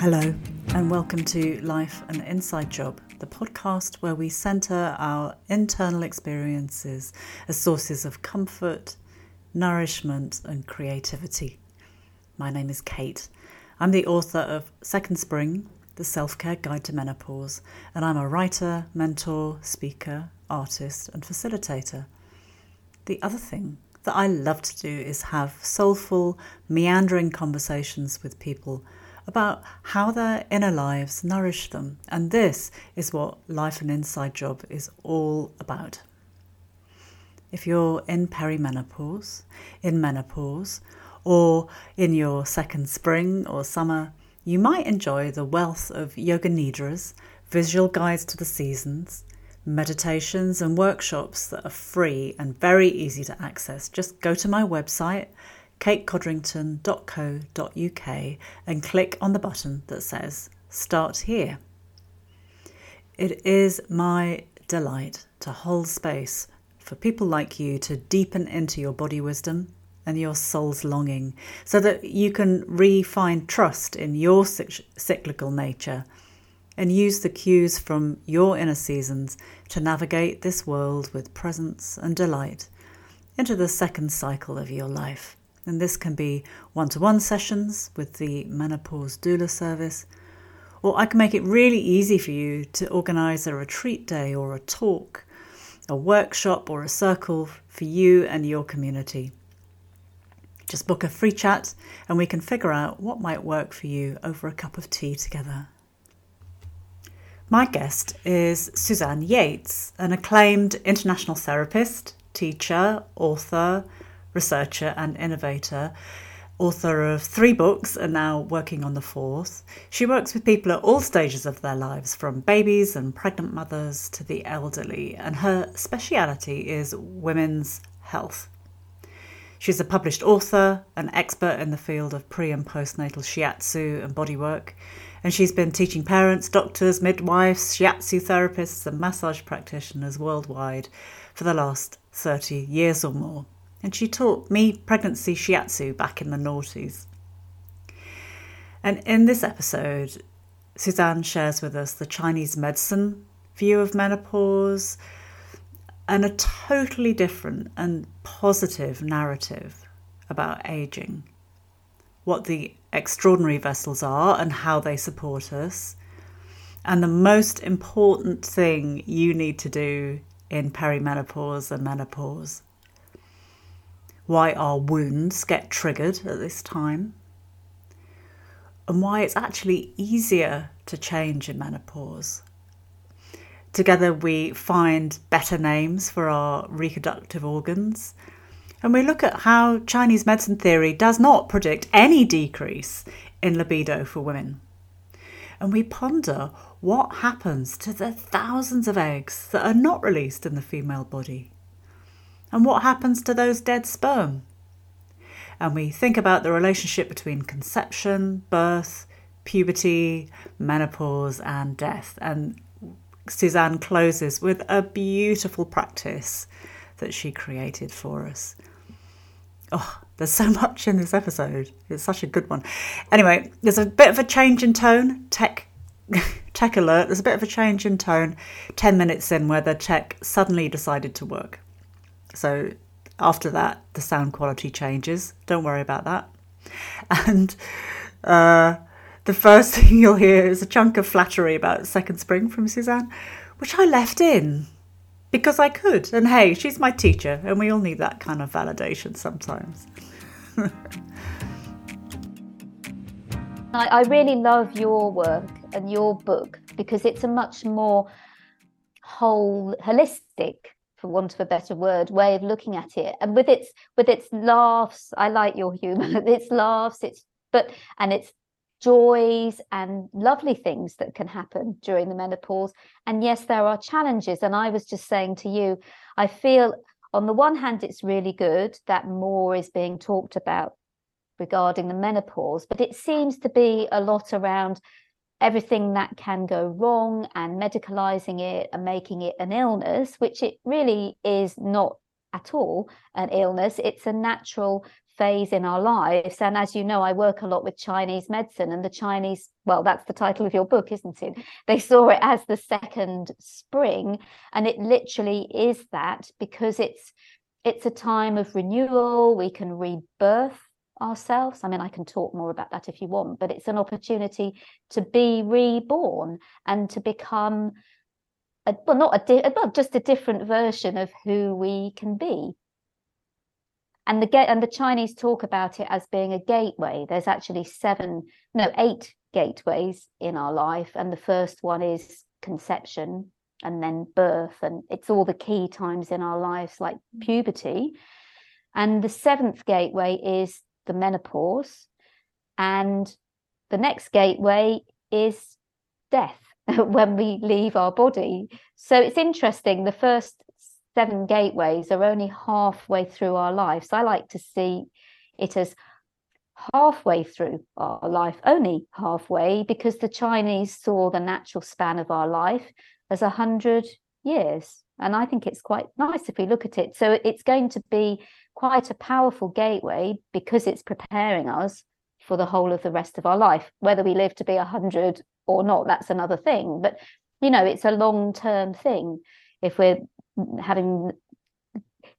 Hello, and welcome to Life's an Inside Job, the podcast where we centre our internal experiences as sources of comfort, nourishment, and creativity. My name is Kate. I'm the author of Second Spring, The Self Care Guide to Menopause, and I'm a writer, mentor, speaker, artist, and facilitator. The other thing that I love to do is have soulful, meandering conversations with people about how their inner lives nourish them. And this is what Life's an Inside Job is all about. If you're in perimenopause, in menopause, or in your second spring or summer, you might enjoy the wealth of yoga nidras, visual guides to the seasons, meditations, and workshops that are free and very easy to access. Just go to my website katecodrington.co.uk and click on the button that says Start Here. It is my delight to hold space for people like you to deepen into your body wisdom and your soul's longing so that you can re-find trust in your cyclical nature and use the cues from your inner seasons to navigate this world with presence and delight into the second cycle of your life. And this can be one to one sessions with the Menopause Doula service, or I can make it really easy for you to organise a retreat day or a talk, a workshop or a circle for you and your community. Just book a free chat and we can figure out what might work for you over a cup of tea together. My guest is Suzanne Yates, an acclaimed international therapist, teacher, author, researcher and innovator, author of three books and now working on the fourth. She works with people at all stages of their lives, from babies and pregnant mothers to the elderly, and her speciality is women's health. She's a published author, an expert in the field of pre and postnatal shiatsu and bodywork, and she's been teaching parents, doctors, midwives, shiatsu therapists, and massage practitioners worldwide for the last 30 years or more and she taught me pregnancy shiatsu back in the noughties. And in this episode, Suzanne shares with us the Chinese medicine view of menopause and a totally different and positive narrative about aging. What the extraordinary vessels are and how they support us. And the most important thing you need to do in perimenopause and menopause why our wounds get triggered at this time, and why it's actually easier to change in menopause. Together, we find better names for our reproductive organs, and we look at how Chinese medicine theory does not predict any decrease in libido for women. And we ponder what happens to the thousands of eggs that are not released in the female body. And what happens to those dead sperm? And we think about the relationship between conception, birth, puberty, menopause, and death. And Suzanne closes with a beautiful practice that she created for us. Oh, there's so much in this episode. It's such a good one. Anyway, there's a bit of a change in tone. Tech tech alert. There's a bit of a change in tone 10 minutes in where the tech suddenly decided to work. So after that, the sound quality changes. Don't worry about that. And uh, the first thing you'll hear is a chunk of flattery about Second Spring from Suzanne, which I left in because I could. And hey, she's my teacher, and we all need that kind of validation sometimes. I, I really love your work and your book because it's a much more whole, holistic for want of a better word way of looking at it. And with its with its laughs i like your humor its laughs it's but and its joys and lovely things that can happen during the menopause. And yes there are challenges. And i was just saying to you i feel on the one hand it's really good that more is being talked about regarding the menopause but it seems to be a lot around everything that can go wrong and medicalizing it and making it an illness, which it really is not at all an illness. It's a natural phase in our lives. And as you know, I work a lot with Chinese medicine, and the Chinese, well, that's the title of your book, isn't it? They saw it as the second spring, and it literally is that because it's it's a time of renewal. We can rebirth ourselves. I mean, I can talk more about that if you want, but it's an opportunity to be reborn and to become, a, well, not a, di- well, just a different version of who we can be and the get and the Chinese talk about it as being a gateway. There's actually seven, no, eight gateways in our life, and the first one is conception, and then birth, and it's all the key times in our lives, like mm. puberty. And the seventh gateway is the menopause, and the next gateway is death when we leave our body. So it's interesting. The first seven gateways are only halfway through our lives. I like to see it as halfway through our life, only halfway, because the Chinese saw the natural span of our life as a hundred years. And I think it's quite nice if we look at it. So it's going to be quite a powerful gateway because it's preparing us for the whole of the rest of our life. Whether we live to be a hundred or not, that's another thing. But you know, it's a long term thing. If we're having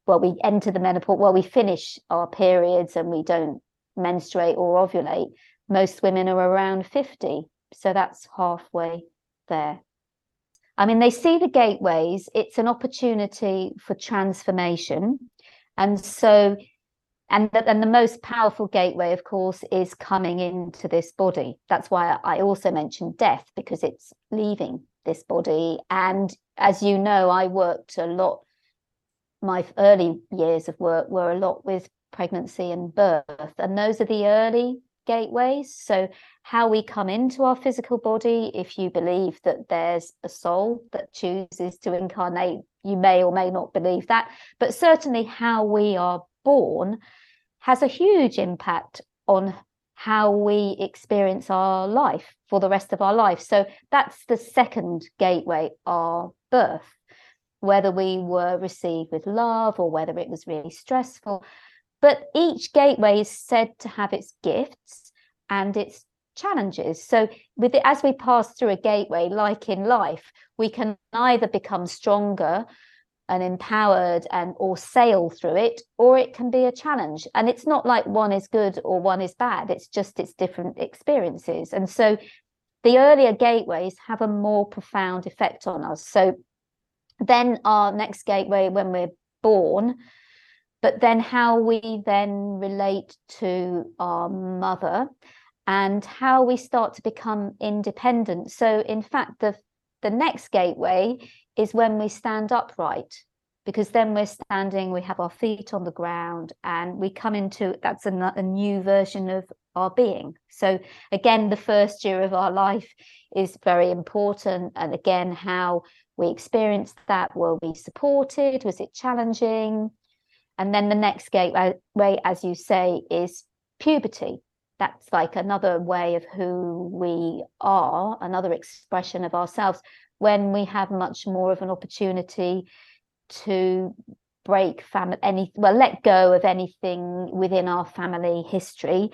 well we enter the menopause well we finish our periods and we don't menstruate or ovulate most women are around 50 so that's halfway there i mean they see the gateways it's an opportunity for transformation and so and the, and the most powerful gateway of course is coming into this body that's why i also mentioned death because it's leaving this body and as you know, I worked a lot. My early years of work were a lot with pregnancy and birth, and those are the early gateways. So, how we come into our physical body, if you believe that there's a soul that chooses to incarnate, you may or may not believe that, but certainly how we are born has a huge impact on how we experience our life for the rest of our life. So that's the second gateway, our birth, whether we were received with love or whether it was really stressful. But each gateway is said to have its gifts and its challenges. So with it, as we pass through a gateway, like in life, we can either become stronger and empowered and or sail through it or it can be a challenge. And it's not like one is good or one is bad. It's just it's different experiences. And so the earlier gateways have a more profound effect on us. So then our next gateway when we're born but then how we then relate to our mother and how we start to become independent. So in fact the the next gateway is when we stand upright because then we're standing we have our feet on the ground and we come into that's a, a, new version of our being. So again the first year of our life is very important and again how we experienced that. Were we supported? Was it challenging and then the next gateway uh, as you say is puberty. That's like another way of who we are another expression of ourselves. When we have much more of an opportunity to break family any well let go of anything within our family history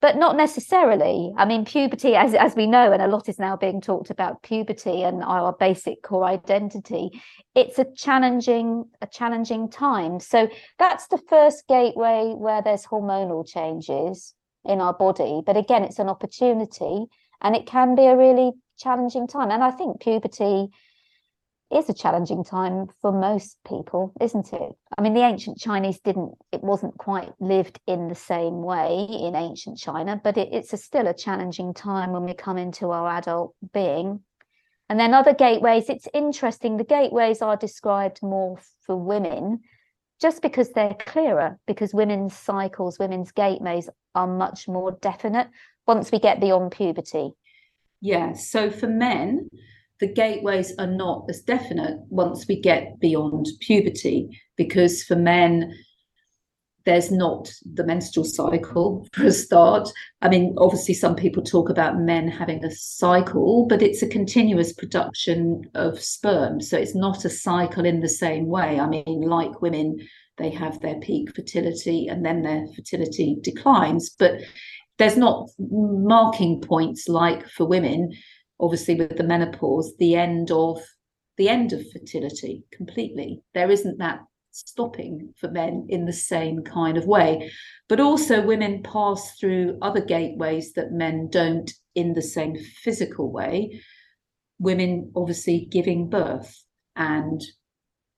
but not necessarily. I mean puberty as as we know and a lot is now being talked about puberty and our basic core identity it's a challenging a challenging time. So that's the first gateway where there's hormonal changes in our body. But again it's an opportunity and it can be a really challenging time. And I think puberty is a challenging time for most people, isn't it? I mean, the ancient Chinese didn't, it wasn't quite lived in the same way in ancient China, but it, it's a, still a challenging time when we come into our adult being. And then other gateways, it's interesting, the gateways are described more for women just because they're clearer, because women's cycles, women's gateways are much more definite once we get beyond puberty. Yeah. So for men, the gateways are not as definite once we get beyond puberty, because for men, there's not the menstrual cycle for a start. I mean, obviously, some people talk about men having a cycle, but it's a continuous production of sperm. So it's not a cycle in the same way. I mean, like women, they have their peak fertility and then their fertility declines, but there's not marking points like for women, obviously, with the menopause, the end of the end of fertility completely. There isn't that stopping for men in the same kind of way. But also, women pass through other gateways that men don't in the same physical way. Women obviously giving birth and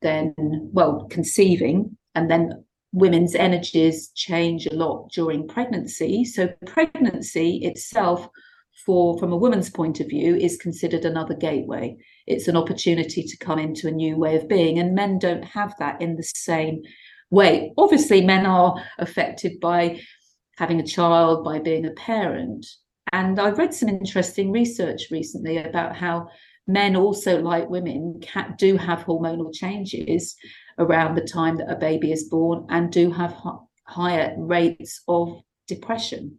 then, well, conceiving, and then women's energies change a lot during pregnancy. So, pregnancy itself for from a woman's point of view is considered another gateway. It's an opportunity to come into a new way of being and men don't have that in the same way. Obviously men are affected by having a child by being a parent and i've read some interesting research recently about how men also like women can, do have hormonal changes around the time that a baby is born and do have higher rates of depression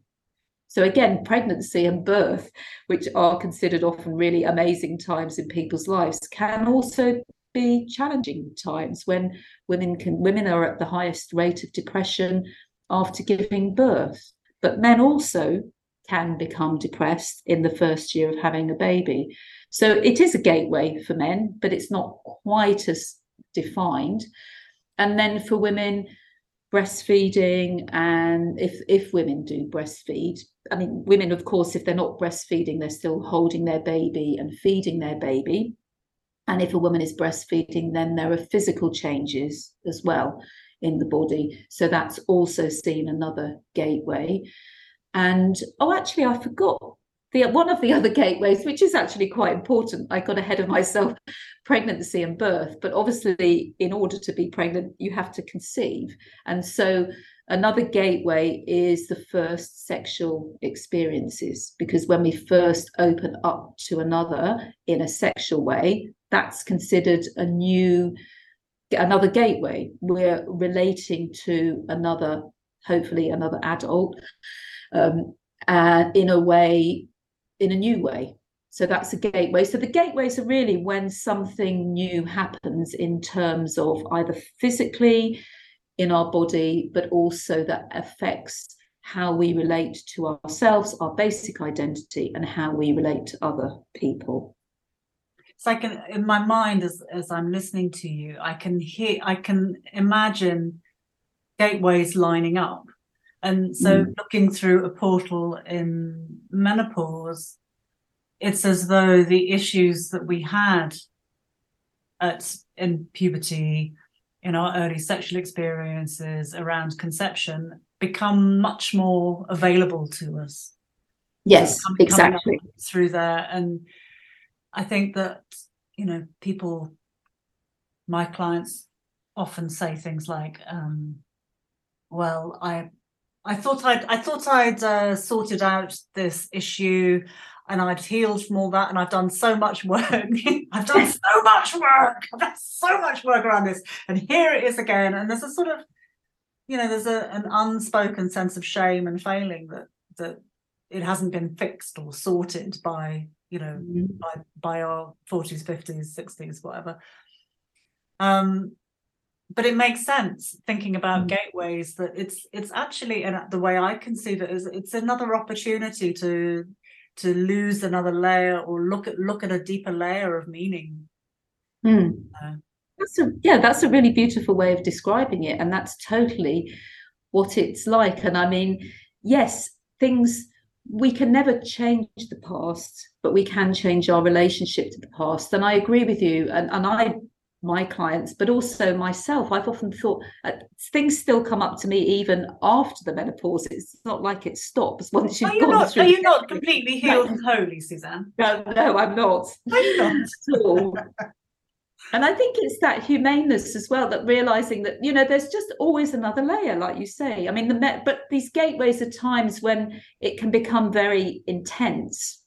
so, again, pregnancy and birth, which are considered often really amazing times in people's lives, can also be challenging times when women can women are at the highest rate of depression after giving birth. But men also can become depressed in the first year of having a baby. So it is a gateway for men but it's not quite as defined. And then for women breastfeeding and if if women do breastfeed i mean women of course if they're not breastfeeding they're still holding their baby and feeding their baby and if a woman is breastfeeding then there are physical changes as well in the body so that's also seen another gateway and oh actually i forgot the one of the other gateways, which is actually quite important. I got ahead of myself, pregnancy and birth. But obviously, in order to be pregnant, you have to conceive. And so another gateway is the first sexual experiences, because when we first open up to another in a sexual way, that's considered a new another gateway. We're relating to another, hopefully another adult. Um, uh, in a way in a new way. So that's a gateway. So the gateways are really when something new happens in terms of either physically in our body, but also that affects how we relate to ourselves, our basic identity, and how we relate to other people. So I can, in my mind, as as I'm listening to you, I can hear, I can imagine gateways lining up and so mm. looking through a portal in menopause, it's as though the issues that we had at in puberty, in our early sexual experiences around conception, become much more available to us. Yes, exactly. Through there. And I think that, you know, people, my clients often say things like, um, well, I I thought I'd I thought I'd uh, sorted out this issue and I've healed from all that and I've done so much work. I've done so much work. I've done so much work around this. And here it is again. And there's a sort of, you know, there's a, an unspoken sense of shame and failing that that it hasn't been fixed or sorted by, you know, mm-hmm. by by our 40s, 50s, 60s, whatever. Um, but it makes sense thinking about mm. gateways that it's it's actually and the way I conceive it is it's another opportunity to to lose another layer or look at look at a deeper layer of meaning. Mm. That's a, yeah, that's a really beautiful way of describing it, and that's totally what it's like. And I mean, yes, things we can never change the past, but we can change our relationship to the past. And I agree with you, and and I my clients, but also myself. I've often thought uh, things still come up to me even after the menopause. It's not like it stops once you've are you gone not, through. Are you not completely healed and holy, Suzanne? No, no, I'm not. You not at all? and I think it's that humaneness as well that realizing that you know there's just always another layer, like you say. I mean, the met, but these gateways are times when it can become very intense.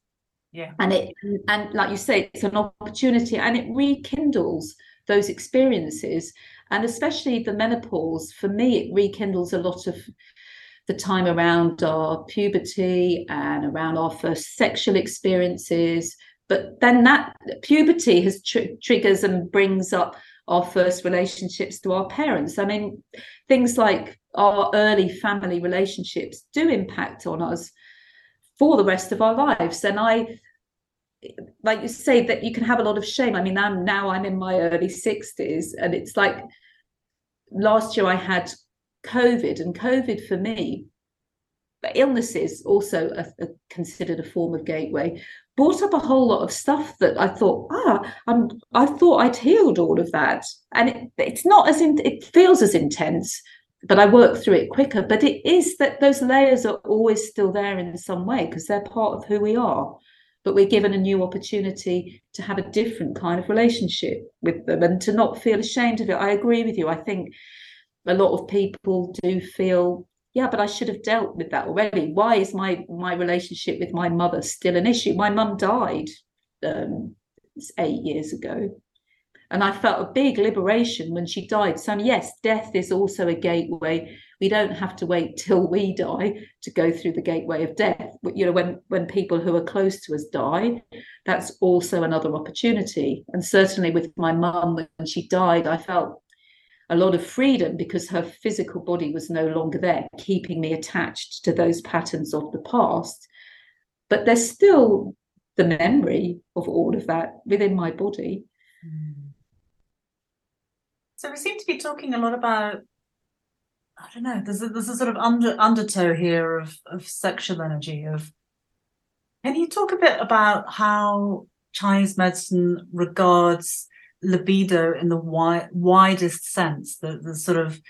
Yeah. And it and like you say, it's an opportunity and it rekindles those experiences and especially the menopause for me it rekindles a lot of the time around our puberty and around our first sexual experiences. But then that puberty has tr- triggers and brings up our first relationships to our parents. I mean things like our early family relationships do impact on us for the rest of our lives. And i like you say that you can have a lot of shame. I mean i'm now i'm in my early 60s and it's like last year i had covid and covid for me illnesses also a, a considered a form of gateway brought up a whole lot of stuff that i thought ah i'm i thought i'd healed all of that. And it, it's not as in it feels as intense but I work through it quicker. But it is that those layers are always still there in some way because they're part of who we are but we're given a new opportunity to have a different kind of relationship with them and to not feel ashamed of it. I agree with you. I think a lot of people do feel, yeah, but I should have dealt with that already. Why is my my relationship with my mother still an issue? My mum died um, eight years ago. And I felt a big liberation when she died. So, yes, death is also a gateway we don't have to wait till we die to go through the gateway of death. You know when when people who are close to us die that's also another opportunity. And certainly with my mum when she died i felt a lot of freedom because her physical body was no longer there keeping me attached to those patterns of the past. But there's still the memory of all of that within my body. So we seem to be talking a lot about I don't know. There's a, there's a sort of under undertow here of of sexual energy. Of can you talk a bit about how Chinese medicine regards libido in the wi- widest sense, the the sort of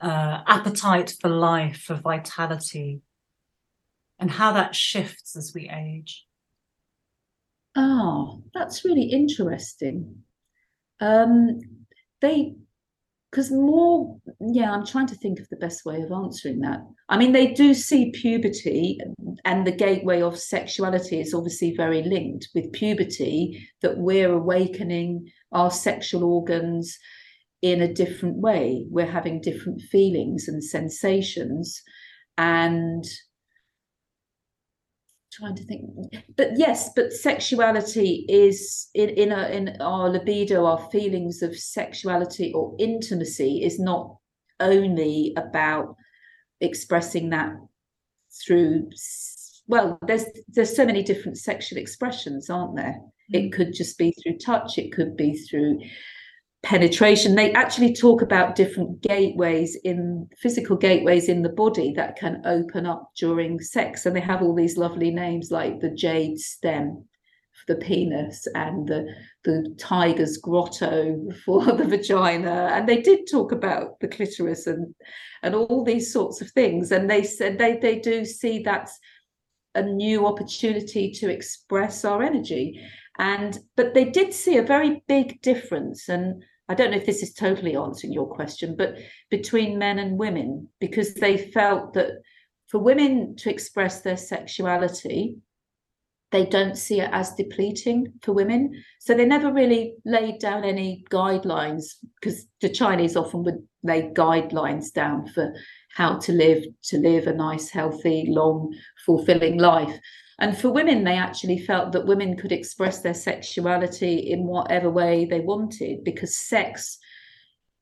uh, appetite for life, for vitality, and how that shifts as we age? Oh, that's really interesting. Um, they because more yeah i'm trying to think of the best way of answering that. I mean they do see puberty and the gateway of sexuality is obviously very linked with puberty that we're awakening our sexual organs in a different way. We're having different feelings and sensations. And trying to think but yes but sexuality is in in, a, in our libido our feelings of sexuality or intimacy is not only about expressing that through well there's there's so many different sexual expressions aren't there mm. it could just be through touch it could be through penetration. They actually talk about different gateways in physical gateways in the body that can open up during sex and they have all these lovely names like the jade stem for the penis and the the tiger's grotto for the vagina. And they did talk about the clitoris and and all these sorts of things. And they said they they do see that's a new opportunity to express our energy. And but they did see a very big difference. And I don't know if this is totally answering your question, but between men and women, because they felt that for women to express their sexuality, they don't see it as depleting for women. So they never really laid down any guidelines because the Chinese often would lay guidelines down for how to live, to live a nice, healthy, long, fulfilling life. And for women, they actually felt that women could express their sexuality in whatever way they wanted because sex,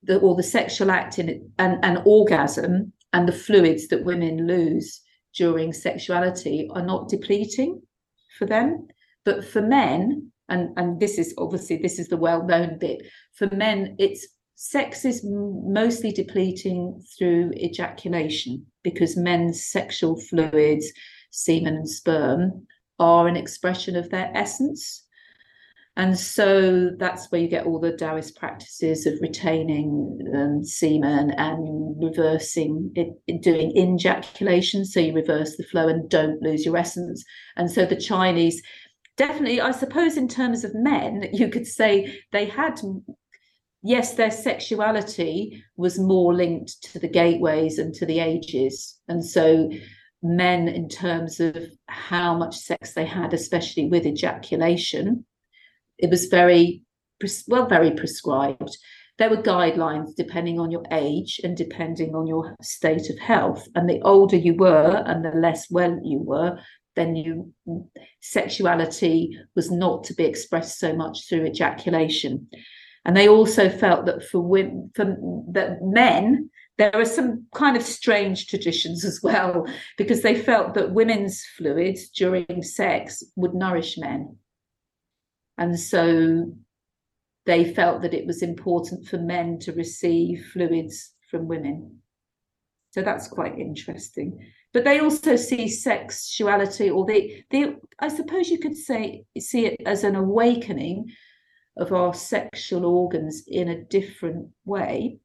the, or the sexual act in and, and orgasm and the fluids that women lose during sexuality are not depleting for them. But for men, and, and this is obviously this is the well-known bit, for men, it's sex is mostly depleting through ejaculation because men's sexual fluids semen and sperm are an expression of their essence. And so that's where you get all the Taoist practices of retaining um, semen and reversing it, doing ejaculation. So you reverse the flow and don't lose your essence. And so the Chinese, definitely, I suppose, in terms of men, you could say they had yes, their sexuality was more linked to the gateways and to the ages. And so men in terms of how much sex they had, especially with ejaculation. It was very well, very prescribed. There were guidelines depending on your age and depending on your state of health. And the older you were and the less well you were, then you sexuality was not to be expressed so much through ejaculation. And they also felt that for women, for that men, there are some kind of strange traditions as well, because they felt that women's fluids during sex would nourish men. And so they felt that it was important for men to receive fluids from women. So that's quite interesting. But they also see sexuality, or they, they, I suppose you could say, see it as an awakening of our sexual organs in a different way.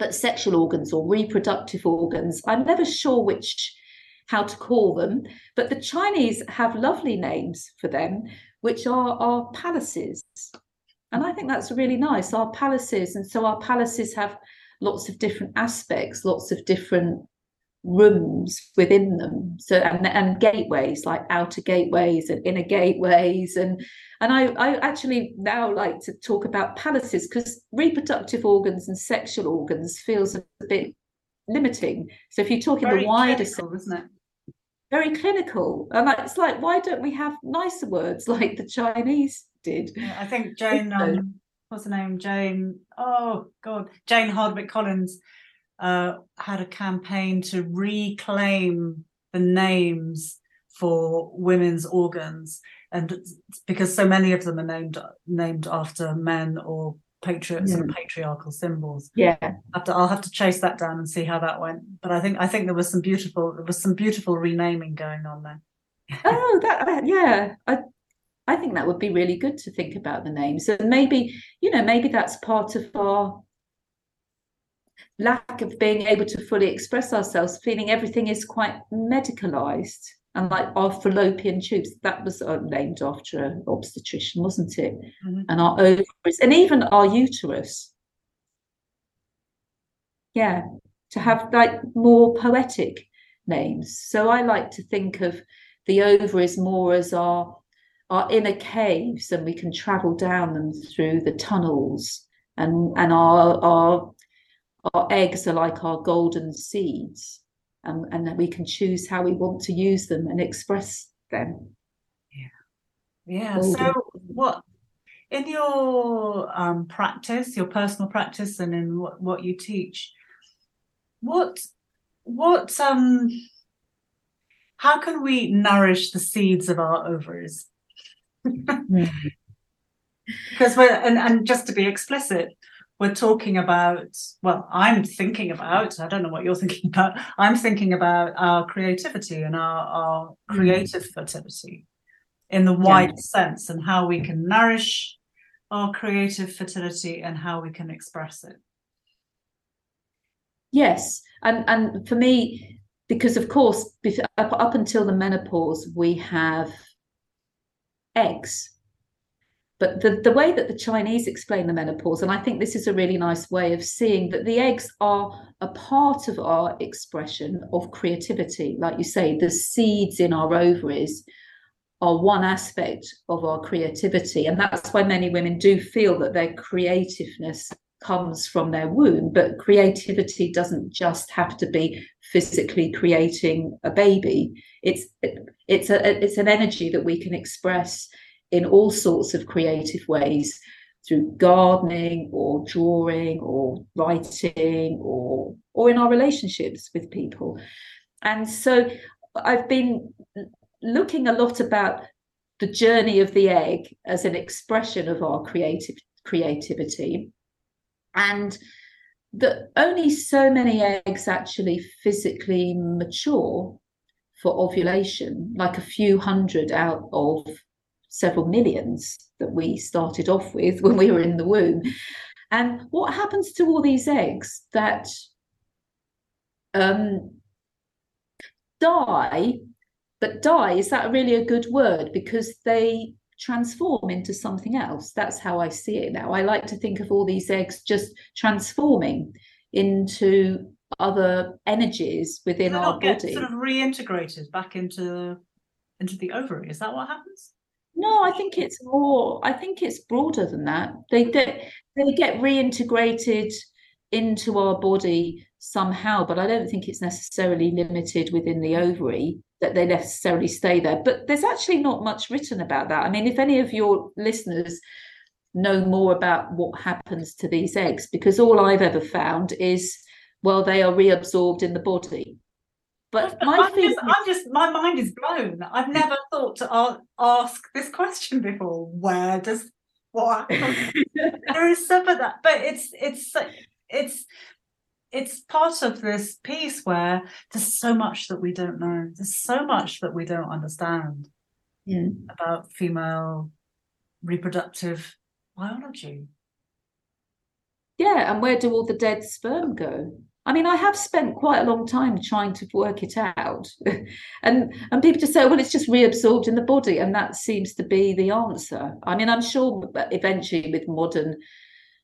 But sexual organs or reproductive organs, I'm never sure which how to call them, but the Chinese have lovely names for them, which are our palaces. And I think that's really nice, our palaces. And so our palaces have lots of different aspects, lots of different rooms within them. So and, and gateways like outer gateways and inner gateways. And and I, I actually now like to talk about palaces because reproductive organs and sexual organs feels a bit limiting. So if you talk in the wider sense isn't it? Very clinical. And it's like why don't we have nicer words like the chinese did? Yeah, i think jane um, what's the name? Jane oh god jane hardwicke collins uh, had a campaign to reclaim the names for women's organs, and because so many of them are named named after men or patriots and patriarchal symbols. Yeah, After I'll have to chase that down and see how that went. But I think I think there was some beautiful there was some beautiful renaming going on there. oh, that yeah. I I think that would be really good to think about the names. And maybe, you know, maybe that's part of our lack of being able to fully express ourselves, feeling everything is quite medicalized. And like our fallopian tubes, that was uh, named after an obstetrician, wasn't it? Mm-hmm. And our ovaries, and even our uterus. Yeah, to have like more poetic names. So I like to think of the ovaries more as our our inner caves, and we can travel down them through the tunnels. And and our our our eggs are like our golden seeds um, and that we can choose how we want to use them and express them yeah yeah golden. so what in your um, practice your personal practice and in what, what you teach what what um how can we nourish the seeds of our ovaries mm. because we're and, and just to be explicit we're talking about, well, I'm thinking about, I don't know what you're thinking about, I'm thinking about our creativity and our, our mm. creative fertility in the wide yeah. sense and how we can nourish our creative fertility and how we can express it. Yes. And, and for me, because of course, up, up until the menopause, we have eggs but the, the way that the Chinese explain the menopause, and I think this is a really nice way of seeing that the eggs are a part of our expression of creativity. Like you say, the seeds in our ovaries are one aspect of our creativity. And that's why many women do feel that their creativeness comes from their womb. But creativity doesn't just have to be physically creating a baby. It's it's a it's an energy that we can express in all sorts of creative ways through gardening or drawing or writing or or in our relationships with people. And so i've been looking a lot about the journey of the egg as an expression of our creative creativity. And that only so many eggs actually physically mature for ovulation like a few hundred out of several millions that we started off with when we were in the womb. And what happens to all these eggs that um, die? But die, is that really a good word? Because they transform into something else. That's how I see it now. I like to think of all these eggs just transforming into other energies within our body. sort of reintegrated back into into the ovary. Is that what happens? No, I think it's more. I think it's broader than that. They they, they get reintegrated into our body somehow, but I don't think it's necessarily limited within the ovary that they necessarily stay there. But there's actually not much written about that. I mean, if any of your listeners know more about what happens to these eggs, because all I've ever found is, well, they are reabsorbed in the body. But my I'm, just, I'm just, my mind is blown. I've never thought to ask this question before. Where does what there is stuff of that, but it's it's it's it's part of this piece where there's so much that we don't know. There's so much that we don't understand yeah. about female reproductive biology. Yeah, and where do all the dead sperm go? I mean, I have spent quite a long time trying to work it out, and and people just say, well, it's just reabsorbed in the body, and that seems to be the answer. I mean, I'm sure eventually with modern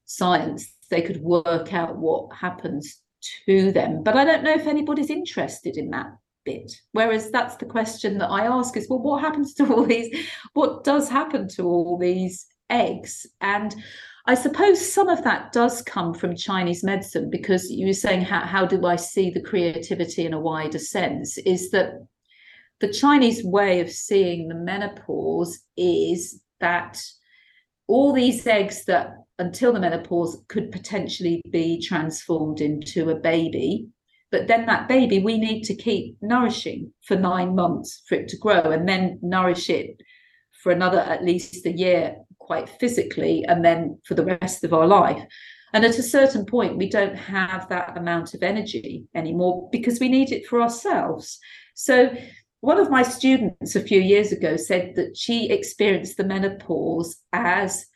science they could work out what happens to them. But I don't know if anybody's interested in that bit. Whereas that's the question that I ask is, well, what happens to all these? What does happen to all these eggs? And I suppose some of that does come from Chinese medicine because you were saying, how, how do I see the creativity in a wider sense? Is that the Chinese way of seeing the menopause is that all these eggs that until the menopause could potentially be transformed into a baby. But then that baby, we need to keep nourishing for nine months for it to grow and then nourish it for another at least a year quite physically and then for the rest of our life. And at a certain point, we don't have that amount of energy anymore because we need it for ourselves. So, one of my students a few years ago said that she experienced the menopause as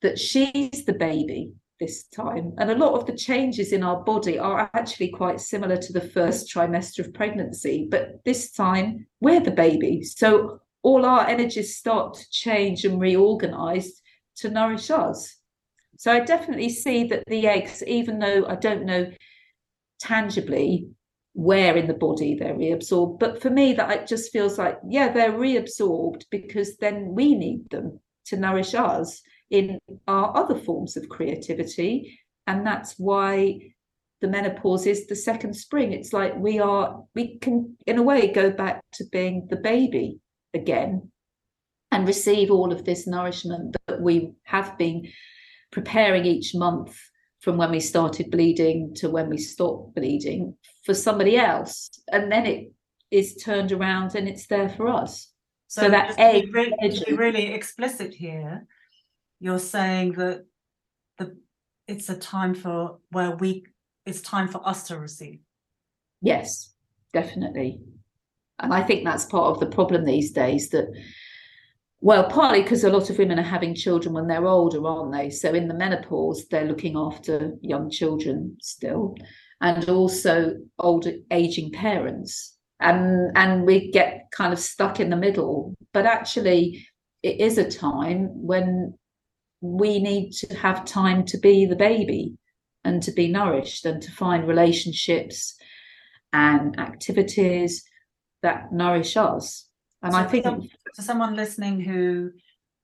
that she's the baby this time. And a lot of the changes in our body are actually quite similar to the first trimester of pregnancy, but this time we're the baby. So all our energies start to change and reorganize to nourish us. So I definitely see that the eggs, even though I don't know tangibly where in the body they're reabsorbed, but for me, that it just feels like, yeah, they're reabsorbed because then we need them to nourish us in our other forms of creativity. And that's why the menopause is the second spring. It's like we are, we can, in a way, go back to being the baby again and receive all of this nourishment that we have been preparing each month from when we started bleeding to when we stopped bleeding for somebody else. And then it is turned around and it's there for us. So, so that egg, to really, to be really explicit here, you're saying that the it's a time for where we it's time for us to receive yes definitely and i think that's part of the problem these days that well partly because a lot of women are having children when they're older aren't they? So in the menopause they're looking after young children still and also older aging parents. And and we get kind of stuck in the middle. But actually it is a time when we need to have time to be the baby and to be nourished and to find relationships and activities that nourish us. And so I think for someone listening who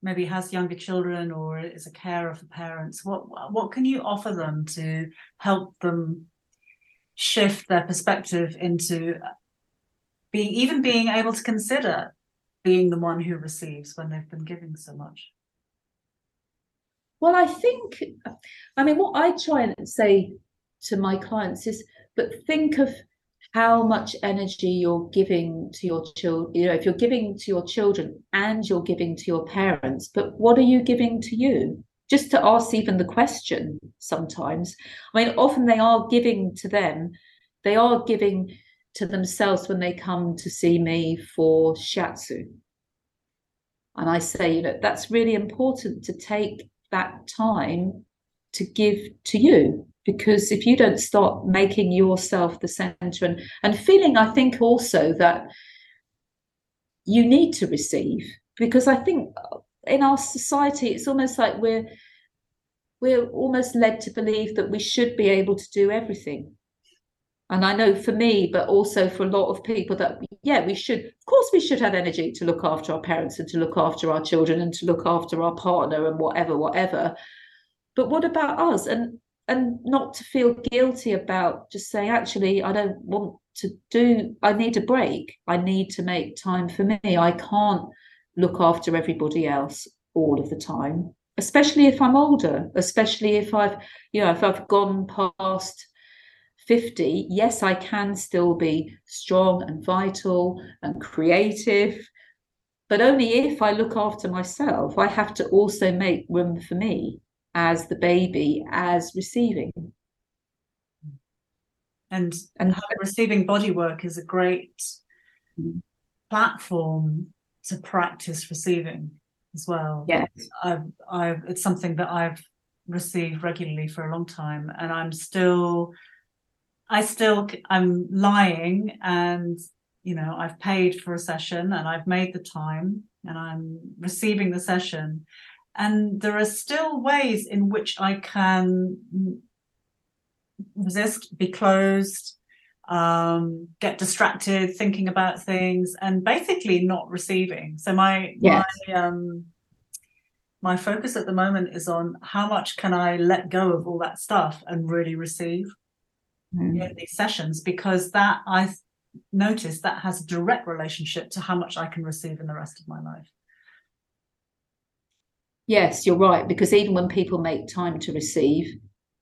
maybe has younger children or is a carer for parents, what what can you offer them to help them shift their perspective into being even being able to consider being the one who receives when they've been giving so much? Well, I think, I mean, what I try and say to my clients is, but think of how much energy you're giving to your children. You know, if you're giving to your children and you're giving to your parents, but what are you giving to you? Just to ask even the question sometimes. I mean, often they are giving to them, they are giving to themselves when they come to see me for shiatsu. And I say, you know, that's really important to take that time to give to you because if you don't start making yourself the center and, and feeling i think also that you need to receive because i think uh, in our society it's almost like we're we're almost led to believe that we should be able to do everything and I know for me, but also for a lot of people that yeah, we should of course we should have energy to look after our parents and to look after our children and to look after our partner and whatever, whatever. But what about us? And and not to feel guilty about just saying, actually, I don't want to do, I need a break. I need to make time for me. I can't look after everybody else all of the time, especially if I'm older, especially if I've, you know, if I've gone past 50, yes, I can still be strong and vital and creative, but only if I look after myself. I have to also make room for me as the baby as receiving. And and receiving body work is a great mm. platform to practice receiving as well. Yes. I've, I've, it's something that I've received regularly for a long time, and I'm still, I still, I'm lying, and you know, I've paid for a session, and I've made the time, and I'm receiving the session, and there are still ways in which I can resist, be closed, um, get distracted, thinking about things, and basically not receiving. So my yes. my um, my focus at the moment is on how much can I let go of all that stuff and really receive mm. in these sessions because that I notice that has a direct relationship to how much I can receive in the rest of my life. Yes, you're right. Because even when people make time to receive,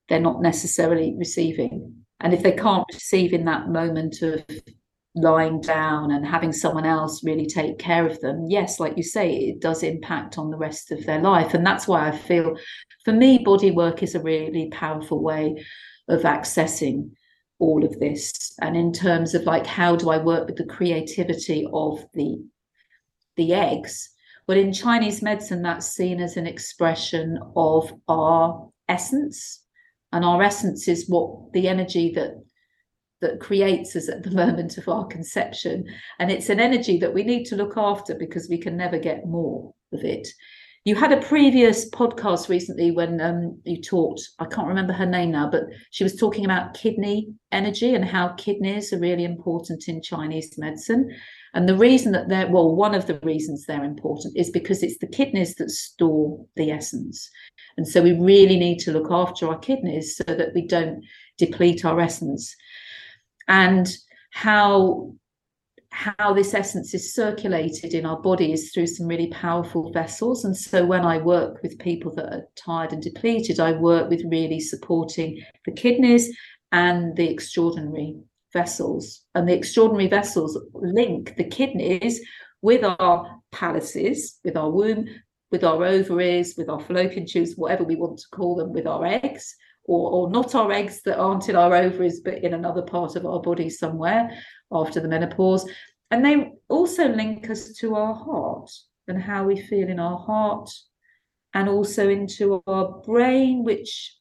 they're not necessarily receiving. And if they can't receive in that moment of lying down and having someone else really take care of them, yes, like you say, it does impact on the rest of their life. And that's why I feel for me, body work is a really powerful way of accessing all of this. And in terms of like, how do I work with the creativity of the the eggs? But in Chinese medicine, that's seen as an expression of our essence. And our essence is what the energy that that creates us at the moment of our conception. And it's an energy that we need to look after because we can never get more of it. You had a previous podcast recently when um, you talked, I can't remember her name now, but she was talking about kidney energy and how kidneys are really important in Chinese medicine. And the reason that they're, well, one of the reasons they're important is because it's the kidneys that store the essence. And so we really need to look after our kidneys so that we don't deplete our essence. And how how this essence is circulated in our body is through some really powerful vessels. And so when I work with people that are tired and depleted, I work with really supporting the kidneys and the extraordinary vessels. And the extraordinary vessels link the kidneys with our palaces, with our womb, with our ovaries, with our fallopian tubes, whatever we want to call them, with our eggs, or, or not our eggs that aren't in our ovaries, but in another part of our body somewhere after the menopause. And they also link us to our heart and how we feel in our heart, and also into our brain, which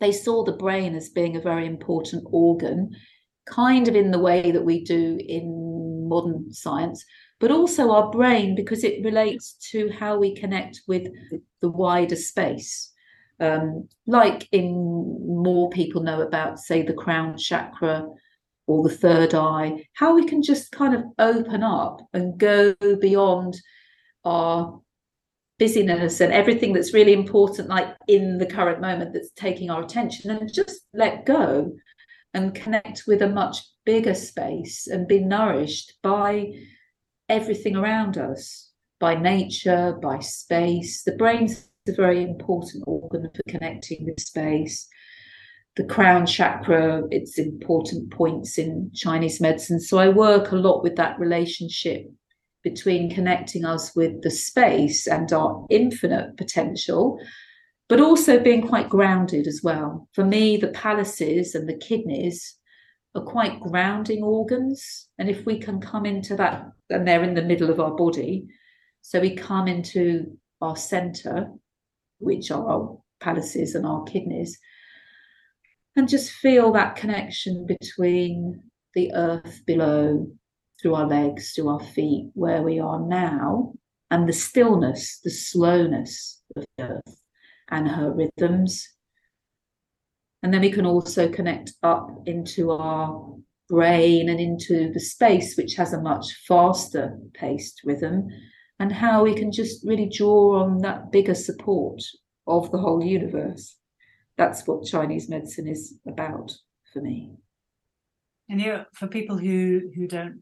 they saw the brain as being a very important organ kind of in the way that we do in modern science, but also our brain because it relates to how we connect with the wider space. Um, like in more people know about, say, the crown chakra or the third eye, how we can just kind of open up and go beyond our busyness and everything that's really important, like in the current moment that's taking our attention, and just let go and connect with a much bigger space and be nourished by everything around us, by nature, by space. The brain's a very important organ for connecting with space. The crown chakra, it's important points in Chinese medicine. So I work a lot with that relationship between connecting us with the space and our infinite potential but also being quite grounded as well. For me, the palaces and the kidneys are quite grounding organs. And if we can come into that, and they're in the middle of our body, so we come into our center, which are our palaces and our kidneys, and just feel that connection between the earth below, through our legs, through our feet, where we are now, and the stillness, the slowness of the earth and her rhythms. And then we can also connect up into our brain and into the space, which has a much faster paced rhythm, and how we can just really draw on that bigger support of the whole universe. That's what Chinese medicine is about for me. And you, for people who who don't,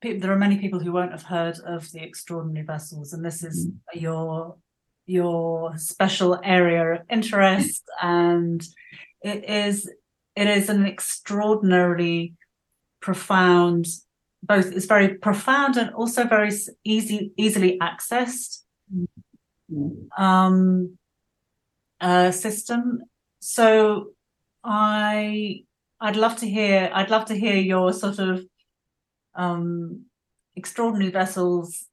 there are many people who won't have heard of the extraordinary vessels, and this is mm. your your special area of interest, and it is it is an extraordinarily profound both it's very profound and also very easy easily accessed mm-hmm. um, uh, system so i i'd love to hear i'd love to hear your sort of um, extraordinary vessels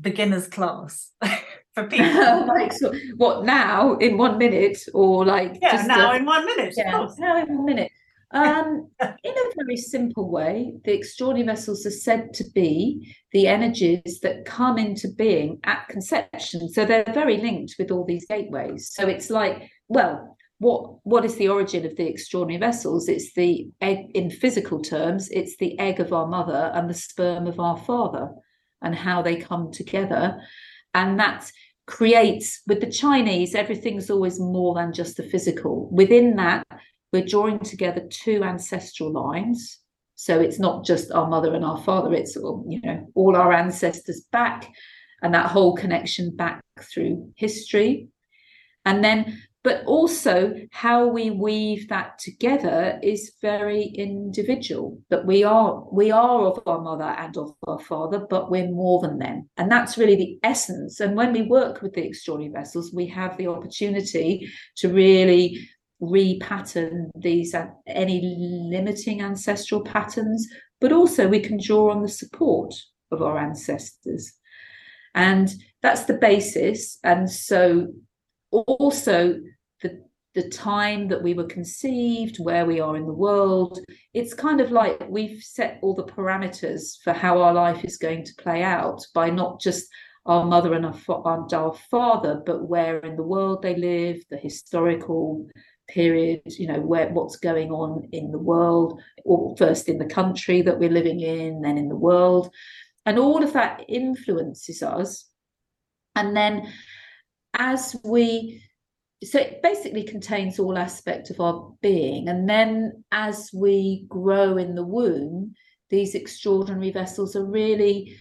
beginners class for people like so, what now in one minute or like yeah now a, in one minute yeah now in one minute um, in a very simple way, the extraordinary vessels are said to be the energies that come into being at conception. So they're very linked with all these gateways. So it's like, well, what what is the origin of the extraordinary vessels? It's the egg in physical terms, it's the egg of our mother and the sperm of our father, and how they come together. And that creates with the Chinese, everything's always more than just the physical. Within that, we're drawing together two ancestral lines. So it's not just our mother and our father, it's all you know all our ancestors back and that whole connection back through history. And then but also how we weave that together is very individual that we are we are of our mother and of our father but we're more than them. And that's really the essence. And when we work with the extraordinary vessels we have the opportunity to really repattern these uh, any limiting ancestral patterns but also we can draw on the support of our ancestors. And that's the basis. And so also the time that we were conceived where we are in the world. It's kind of like we've set all the parameters for how our life is going to play out by not just our mother and our, our father but where in the world they live the historical period you know where what's going on in the world or first in the country that we're living in then in the world. And all of that influences us. And then as we so it basically contains all aspect of our being and then as we grow in the womb these extraordinary vessels are really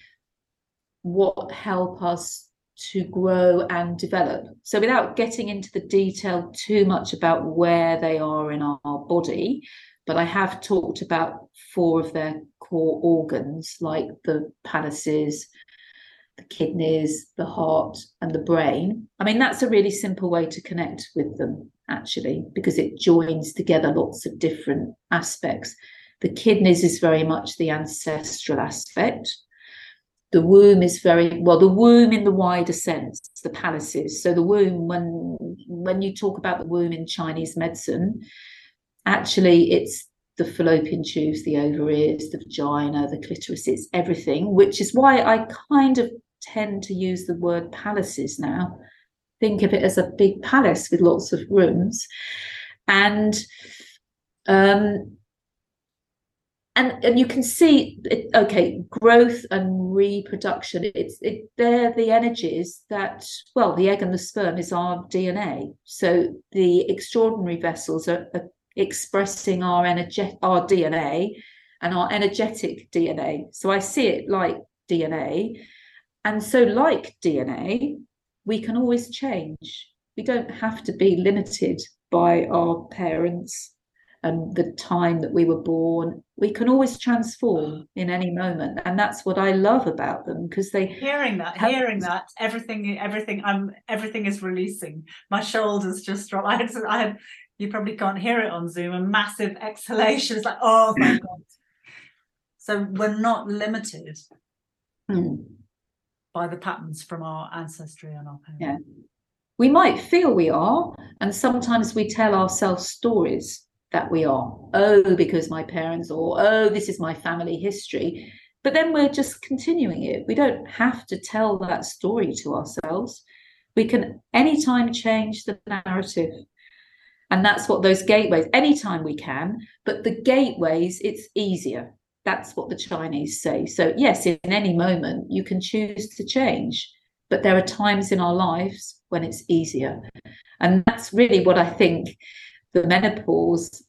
what help us to grow and develop. So, without getting into the detail too much about where they are in our body, but I have talked about four of their core organs, like the palaces, the kidneys, the heart, and the brain. I mean, that's a really simple way to connect with them, actually, because it joins together lots of different aspects. The kidneys is very much the ancestral aspect the womb is very well the womb in the wider sense the palaces so the womb when when you talk about the womb in chinese medicine actually it's the fallopian tubes the ovaries the vagina the clitoris it's everything which is why i kind of tend to use the word palaces now. Think of it as a big palace with lots of rooms. And um and and you can see it, okay growth and reproduction it's it they're the energies that well the egg and the sperm is our dna so the extraordinary vessels are, are expressing our energy our dna and our energetic dna so i see it like dna and so like dna we can always change. We don't have to be limited by our parents and the time that we were born. We can always transform in any moment. And that's what i love about them because they hearing that hearing that everything everything i'm everything is releasing. My shoulders just drop i had, I had you probably can't hear it on zoom a massive exhalation. It's like oh my god. So we're not limited. Hmm. By the patterns from our ancestry and our parents yeah we might feel we are and sometimes we tell ourselves stories that we are. Oh, because my parents, or oh, this is my family history. But then we're just continuing it. We don't have to tell that story to ourselves. We can anytime change the narrative. And that's what those gateways, anytime we can, but the gateways, it's easier. That's what the Chinese say. So, yes, in any moment, you can choose to change, but there are times in our lives when it's easier. And that's really what I think the menopause,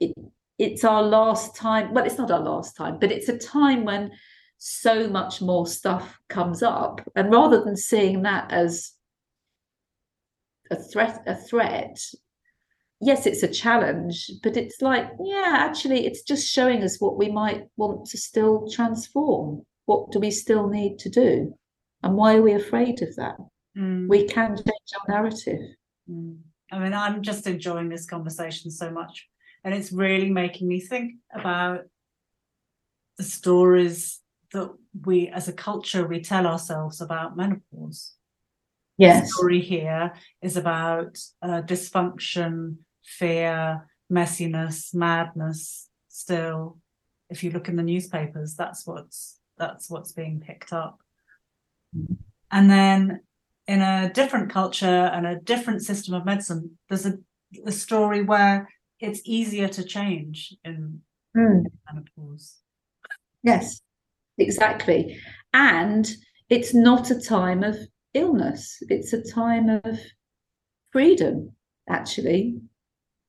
it, it's our last time. Well, it's not our last time, but it's a time when so much more stuff comes up. And rather than seeing that as a threat, a threat, yes, it's a challenge, but it's like, yeah, actually, it's just showing us what we might want to still transform. What do we still need to do? And why are we afraid of that? Mm. We can change our narrative. Mm. I mean, I'm just enjoying this conversation so much. And it's really making me think about the stories that we, as a culture, we tell ourselves about menopause. Yes. The story here is about uh, dysfunction, fear, messiness, madness. Still, if you look in the newspapers, that's what's that's what's being picked up. And then in a different culture and a different system of medicine, there's a, a story where it's easier to change in mm. menopause. Yes, exactly. And it's not a time of illness, it's a time of freedom, actually.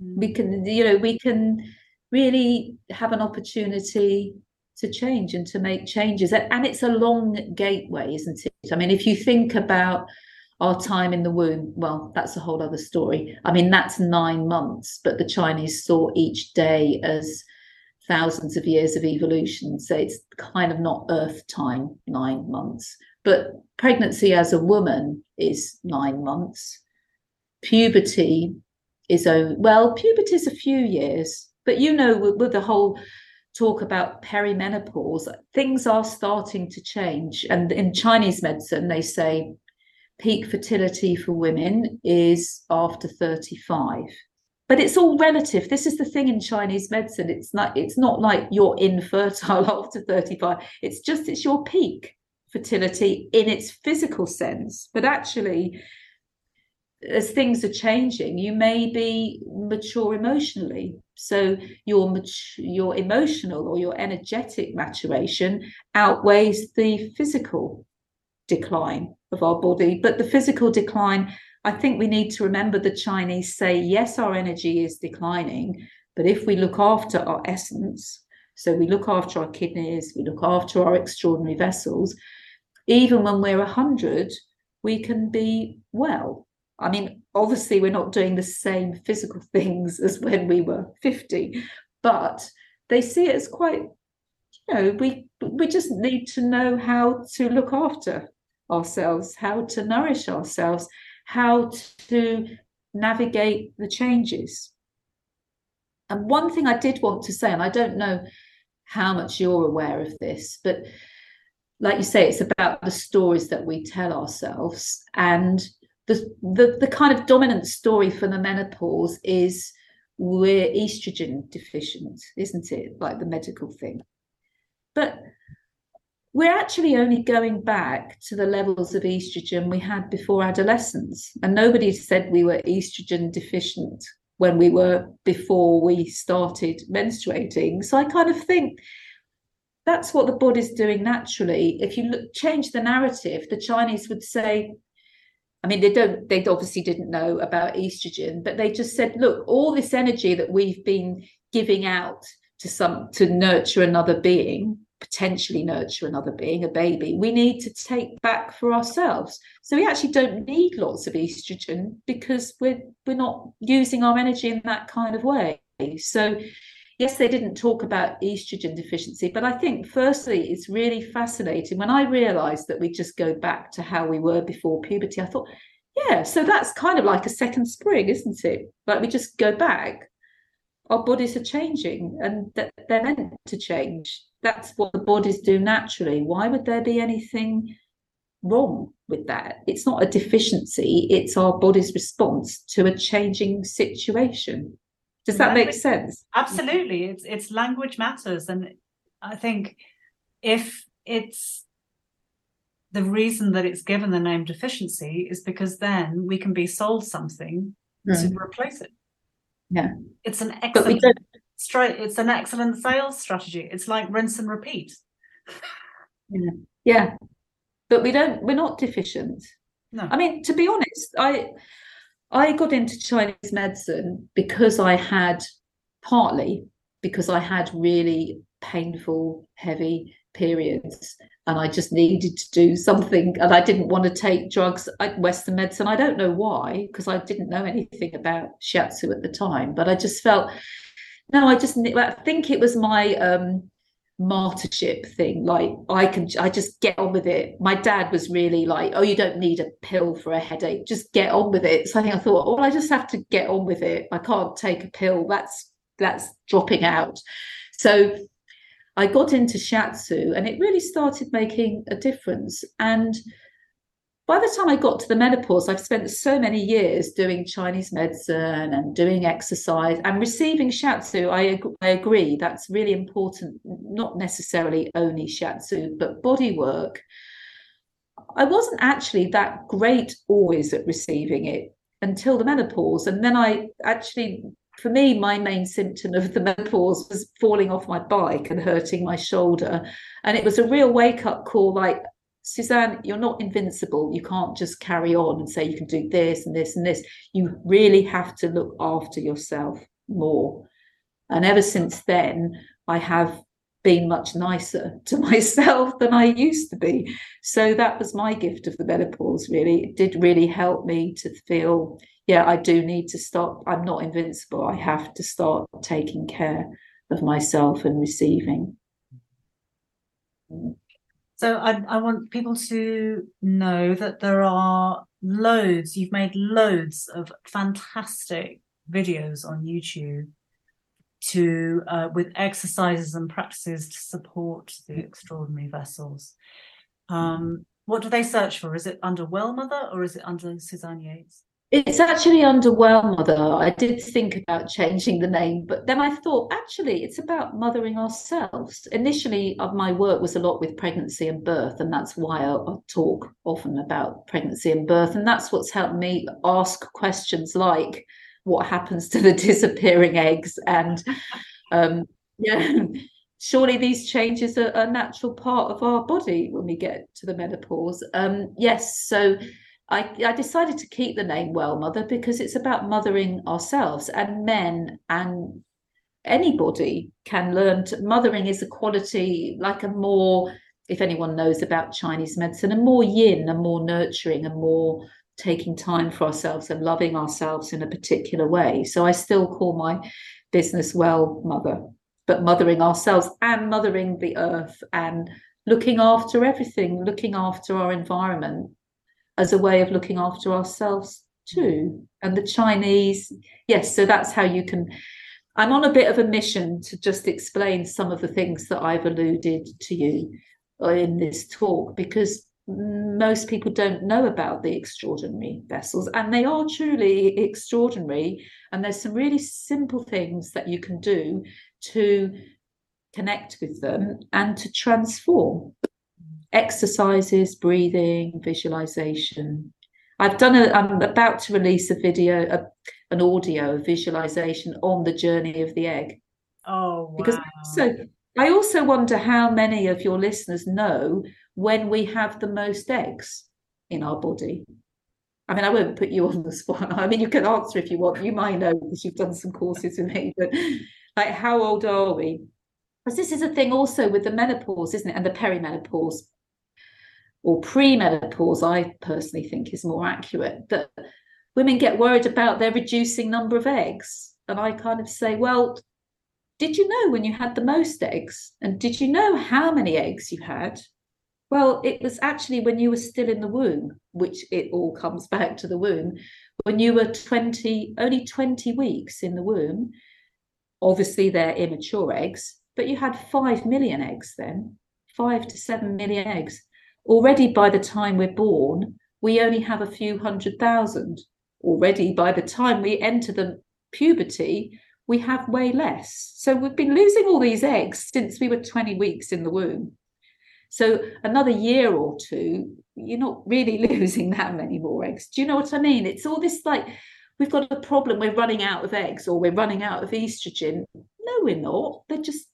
Mm. We can, you know, we can really have an opportunity to change and to make changes. And it's a long gateway, isn't it? I mean, if you think about our time in the womb, well, that's a whole other story. I mean, that's nine months, but the Chinese saw each day as thousands of years of evolution. So it's kind of not Earth time, nine months. But pregnancy as a woman is nine months. Puberty is, a, well, puberty is a few years. But you know, with, with the whole talk about perimenopause, things are starting to change. And in Chinese medicine, they say peak fertility for women is after 35 but it's all relative this is the thing in chinese medicine it's not it's not like you're infertile after 35 it's just it's your peak fertility in its physical sense but actually as things are changing you may be mature emotionally so your your emotional or your energetic maturation outweighs the physical decline of our body. But the physical decline, I think we need to remember the Chinese say, yes, our energy is declining, but if we look after our essence, so we look after our kidneys, we look after our extraordinary vessels, even when we're 100, we can be well. I mean, obviously, we're not doing the same physical things as when we were 50, but they see it as quite, you know, we we just need to know how to look after ourselves, how to nourish ourselves, how to navigate the changes. And one thing I did want to say, and I don't know how much you're aware of this, but like you say, it's about the stories that we tell ourselves. And the, the, the kind of dominant story for the menopause is we're estrogen deficient, isn't it? Like the medical thing. But we're actually only going back to the levels of estrogen we had before adolescence. And nobody said we were estrogen deficient when we were before we started menstruating. So I kind of think that's what the body's doing naturally. If you look, change the narrative, the Chinese would say, I mean, they don't, they obviously didn't know about estrogen, but they just said, look, all this energy that we've been giving out to some to nurture another being potentially nurture another being, a baby, we need to take back for ourselves. So we actually don't need lots of estrogen because we're we're not using our energy in that kind of way. So yes, they didn't talk about estrogen deficiency, but I think firstly it's really fascinating. When I realized that we just go back to how we were before puberty, I thought, yeah, so that's kind of like a second spring, isn't it? Like we just go back. Our bodies are changing and they're meant to change that's what the bodies do naturally. Why would there be anything wrong with that? It's not a deficiency, it's our body's response to a changing situation. Does that make sense? Absolutely. It's it's language matters. And I think if it's the reason that it's given the name deficiency is because then we can be sold something mm. to replace it. Yeah. It's an excellent straight it's an excellent sales strategy. It's like rinse and repeat. Yeah. yeah. But we don't we're not deficient. No. I mean, to be honest, I I got into Chinese medicine because I had partly because I had really painful, heavy periods and I just needed to do something and I didn't want to take drugs western medicine. I don't know why because I didn't know anything about shiatsu at the time but I just felt no I just I think it was my um martyrship thing. Like I can I just get on with it. My dad was really like oh you don't need a pill for a headache. Just get on with it. So I think I thought well I just have to get on with it. I can't take a pill. That's that's dropping out. So I got into shiatsu and it really started making a difference. And by the time I got to the menopause, I've spent so many years doing Chinese medicine and doing exercise and receiving shiatsu. I, I agree, that's really important, not necessarily only shiatsu, but body work. I wasn't actually that great always at receiving it until the menopause. And then I actually for me, my main symptom of the menopause was falling off my bike and hurting my shoulder. And it was a real wake up call like, Suzanne, you're not invincible. You can't just carry on and say you can do this and this and this. You really have to look after yourself more. And ever since then, I have been much nicer to myself than I used to be. So that was my gift of the menopause, really. It did really help me to feel yeah, I do need to stop. I'm not invincible. I have to start taking care of myself and receiving. So I, I want people to know that there are loads, you've made loads of fantastic videos on YouTube to uh, with exercises and practices to support the extraordinary vessels. Um, what do they search for? Is it under Well Mother or is it under Suzanne Yates? It's actually under Well Mother. I did think about changing the name, but then I thought actually it's about mothering ourselves. Initially, uh, my work was a lot with pregnancy and birth, and that's why I, I talk often about pregnancy and birth. And that's what's helped me ask questions like what happens to the disappearing eggs and um, yeah surely these changes are a natural part of our body when we get to the menopause um, yes so I, I decided to keep the name Well Mother because it's about mothering ourselves and men and anybody can learn to mothering is a quality like a more if anyone knows about Chinese medicine, a more yin, a more nurturing, a more taking time for ourselves and loving ourselves in a particular way. So I still call my business Well Mother, but mothering ourselves and mothering the earth and looking after everything, looking after our environment as a way of looking after ourselves too. And the Chinese, yes, so that's how you can. I'm on a bit of a mission to just explain some of the things that I've alluded to you in this talk because most people don't know about the extraordinary vessels and they are truly extraordinary and there's some really simple things that you can do to connect with them and to transform exercises, breathing, visualization. I've done a, I'm about to release a video, a, an audio visualization on the journey of the egg. Oh, wow. Because so I also wonder how many of your listeners know when we have the most eggs in our body. I mean, I won't put you on the spot. I mean, you can answer if you want. You might know because you've done some courses with me, but like, how old are we? Because this is a thing also with the menopause, isn't it? And the perimenopause or premenopause, I personally think is more accurate, that women get worried about their reducing number of eggs. And I kind of say, well, did you know when you had the most eggs? And did you know how many eggs you had? Well, it was actually when you were still in the womb, which it all comes back to the womb, when you were 20, only 20 weeks in the womb. Obviously, they're immature eggs, but you had 5 million eggs then, 5 to 7 million eggs already by the time we're born, we only have a few hundred thousand. Already by the time we enter the puberty, we have way less. So we've been losing all these eggs since we were 20 weeks in the womb. So another year or two, you're not really losing that many more eggs. Do you know what I mean? It's all this like we've got a problem, we're running out of eggs or we're running out of estrogen. No, we're not. They're just,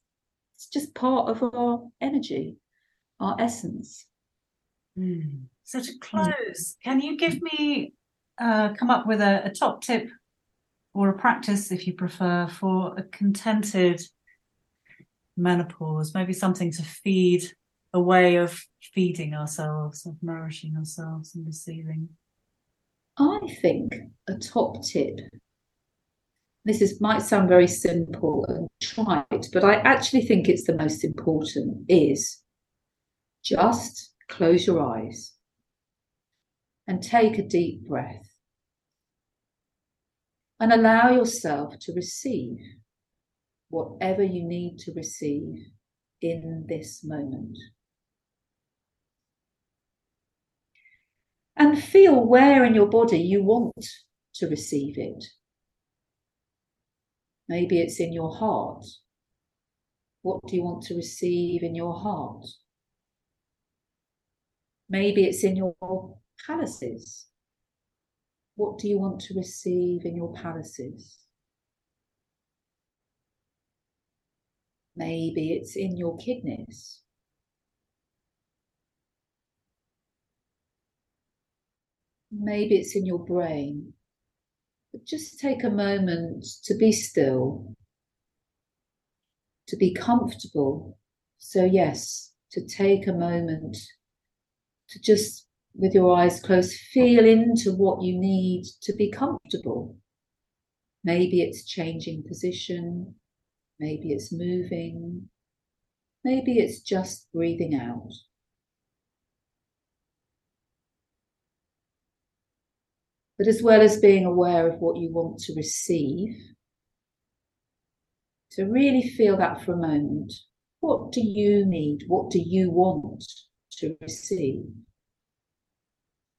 it's just part of our energy, our essence. Mm. So to close, can you give me, uh, come up with a, a top tip or a practice, if you prefer, for a contented menopause? Maybe something to feed a way of feeding ourselves, of nourishing ourselves and receiving. I think a top tip. This is might sound very simple and trite, but I actually think it's the most important. Is just close your eyes and take a deep breath and allow yourself to receive whatever you need to receive in this moment. And feel where in your body you want to receive it. Maybe it's in your heart. What do you want to receive in your heart? Maybe it's in your palaces. What do you want to receive in your palaces? Maybe it's in your kidneys. Maybe it's in your brain. But just take a moment to be still, to be comfortable. So, yes, to take a moment to just with your eyes closed, feel into what you need to be comfortable. Maybe it's changing position, maybe it's moving, maybe it's just breathing out. But as well as being aware of what you want to receive, to really feel that for a moment. What do you need? What do you want to receive?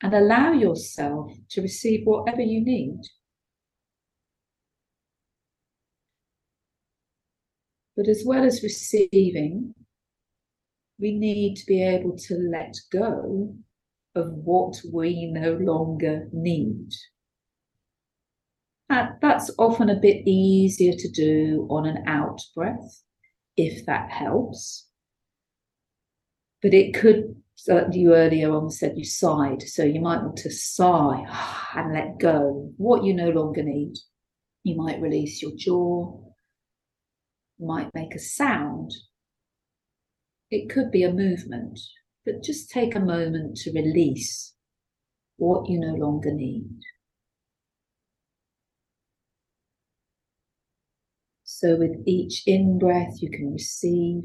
and allow yourself to receive whatever you need. But as well as receiving, we need to be able to let go of what we no longer need. And that's often a bit easier to do on an out breath, if that helps. But it could you earlier on said you sighed. So you might want to sigh and let go what you no longer need. You might release your jaw. You might make a sound. It could be a movement, but just take a moment to release what you no longer need. So, with each in breath, you can receive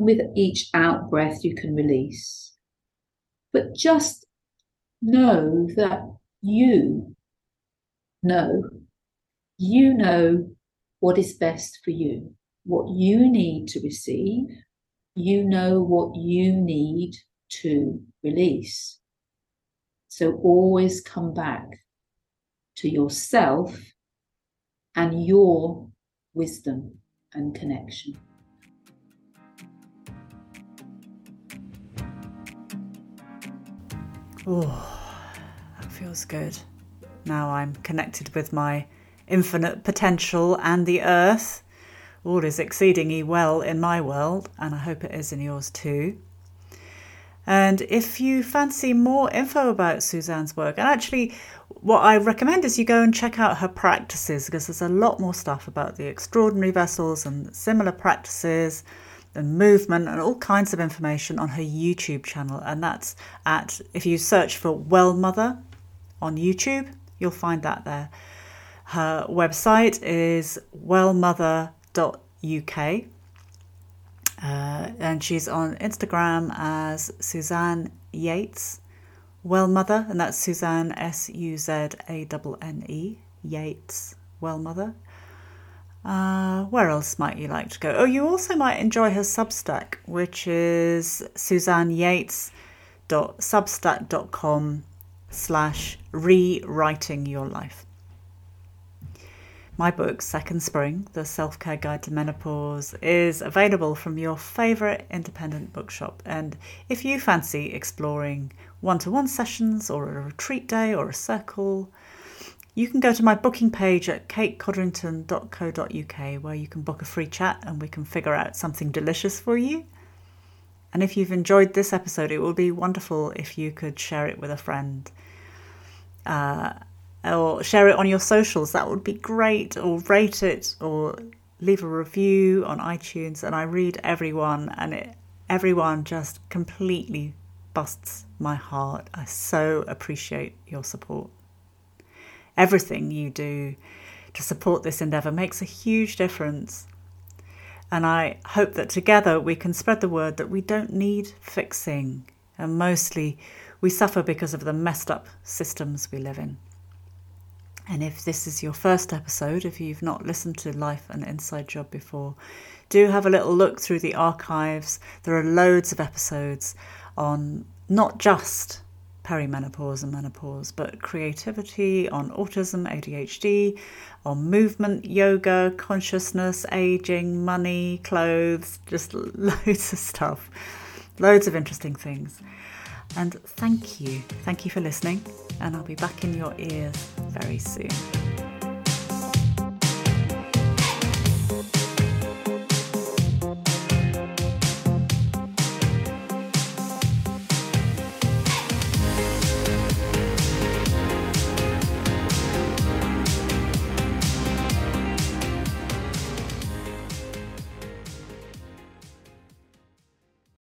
and with each out breath, you can release. But just know that you know, you know what is best for you, what you need to receive. You know what you need to release. So always come back to yourself and your wisdom and connection. Oh, that feels good. Now I'm connected with my infinite potential and the earth. All is exceedingly well in my world, and I hope it is in yours too. And if you fancy more info about Suzanne's work, and actually, what I recommend is you go and check out her practices because there's a lot more stuff about the extraordinary vessels and similar practices and movement and all kinds of information on her YouTube channel. And that's at, if you search for Well Mother on YouTube, you'll find that there. Her website is wellmother.uk. Uh, and she's on Instagram as Suzanne Yates, Well Mother, and that's Suzanne S U Z A N N E, Yates, Well Mother. Uh, where else might you like to go? Oh, you also might enjoy her Substack, which is suzanneyates.substack.com slash rewriting your life. My book, Second Spring, The Self Care Guide to Menopause, is available from your favourite independent bookshop. And if you fancy exploring one to one sessions or a retreat day or a circle, you can go to my booking page at katecodrington.co.uk where you can book a free chat and we can figure out something delicious for you. And if you've enjoyed this episode, it would be wonderful if you could share it with a friend. Uh, or share it on your socials. That would be great. Or rate it or leave a review on iTunes. And I read everyone, and it, everyone just completely busts my heart. I so appreciate your support. Everything you do to support this endeavour makes a huge difference. And I hope that together we can spread the word that we don't need fixing. And mostly we suffer because of the messed up systems we live in. And if this is your first episode, if you've not listened to Life's an Inside Job before, do have a little look through the archives. There are loads of episodes on not just perimenopause and menopause, but creativity, on autism, ADHD, on movement, yoga, consciousness, aging, money, clothes, just loads of stuff. Loads of interesting things. And thank you. Thank you for listening. And I'll be back in your ears very soon.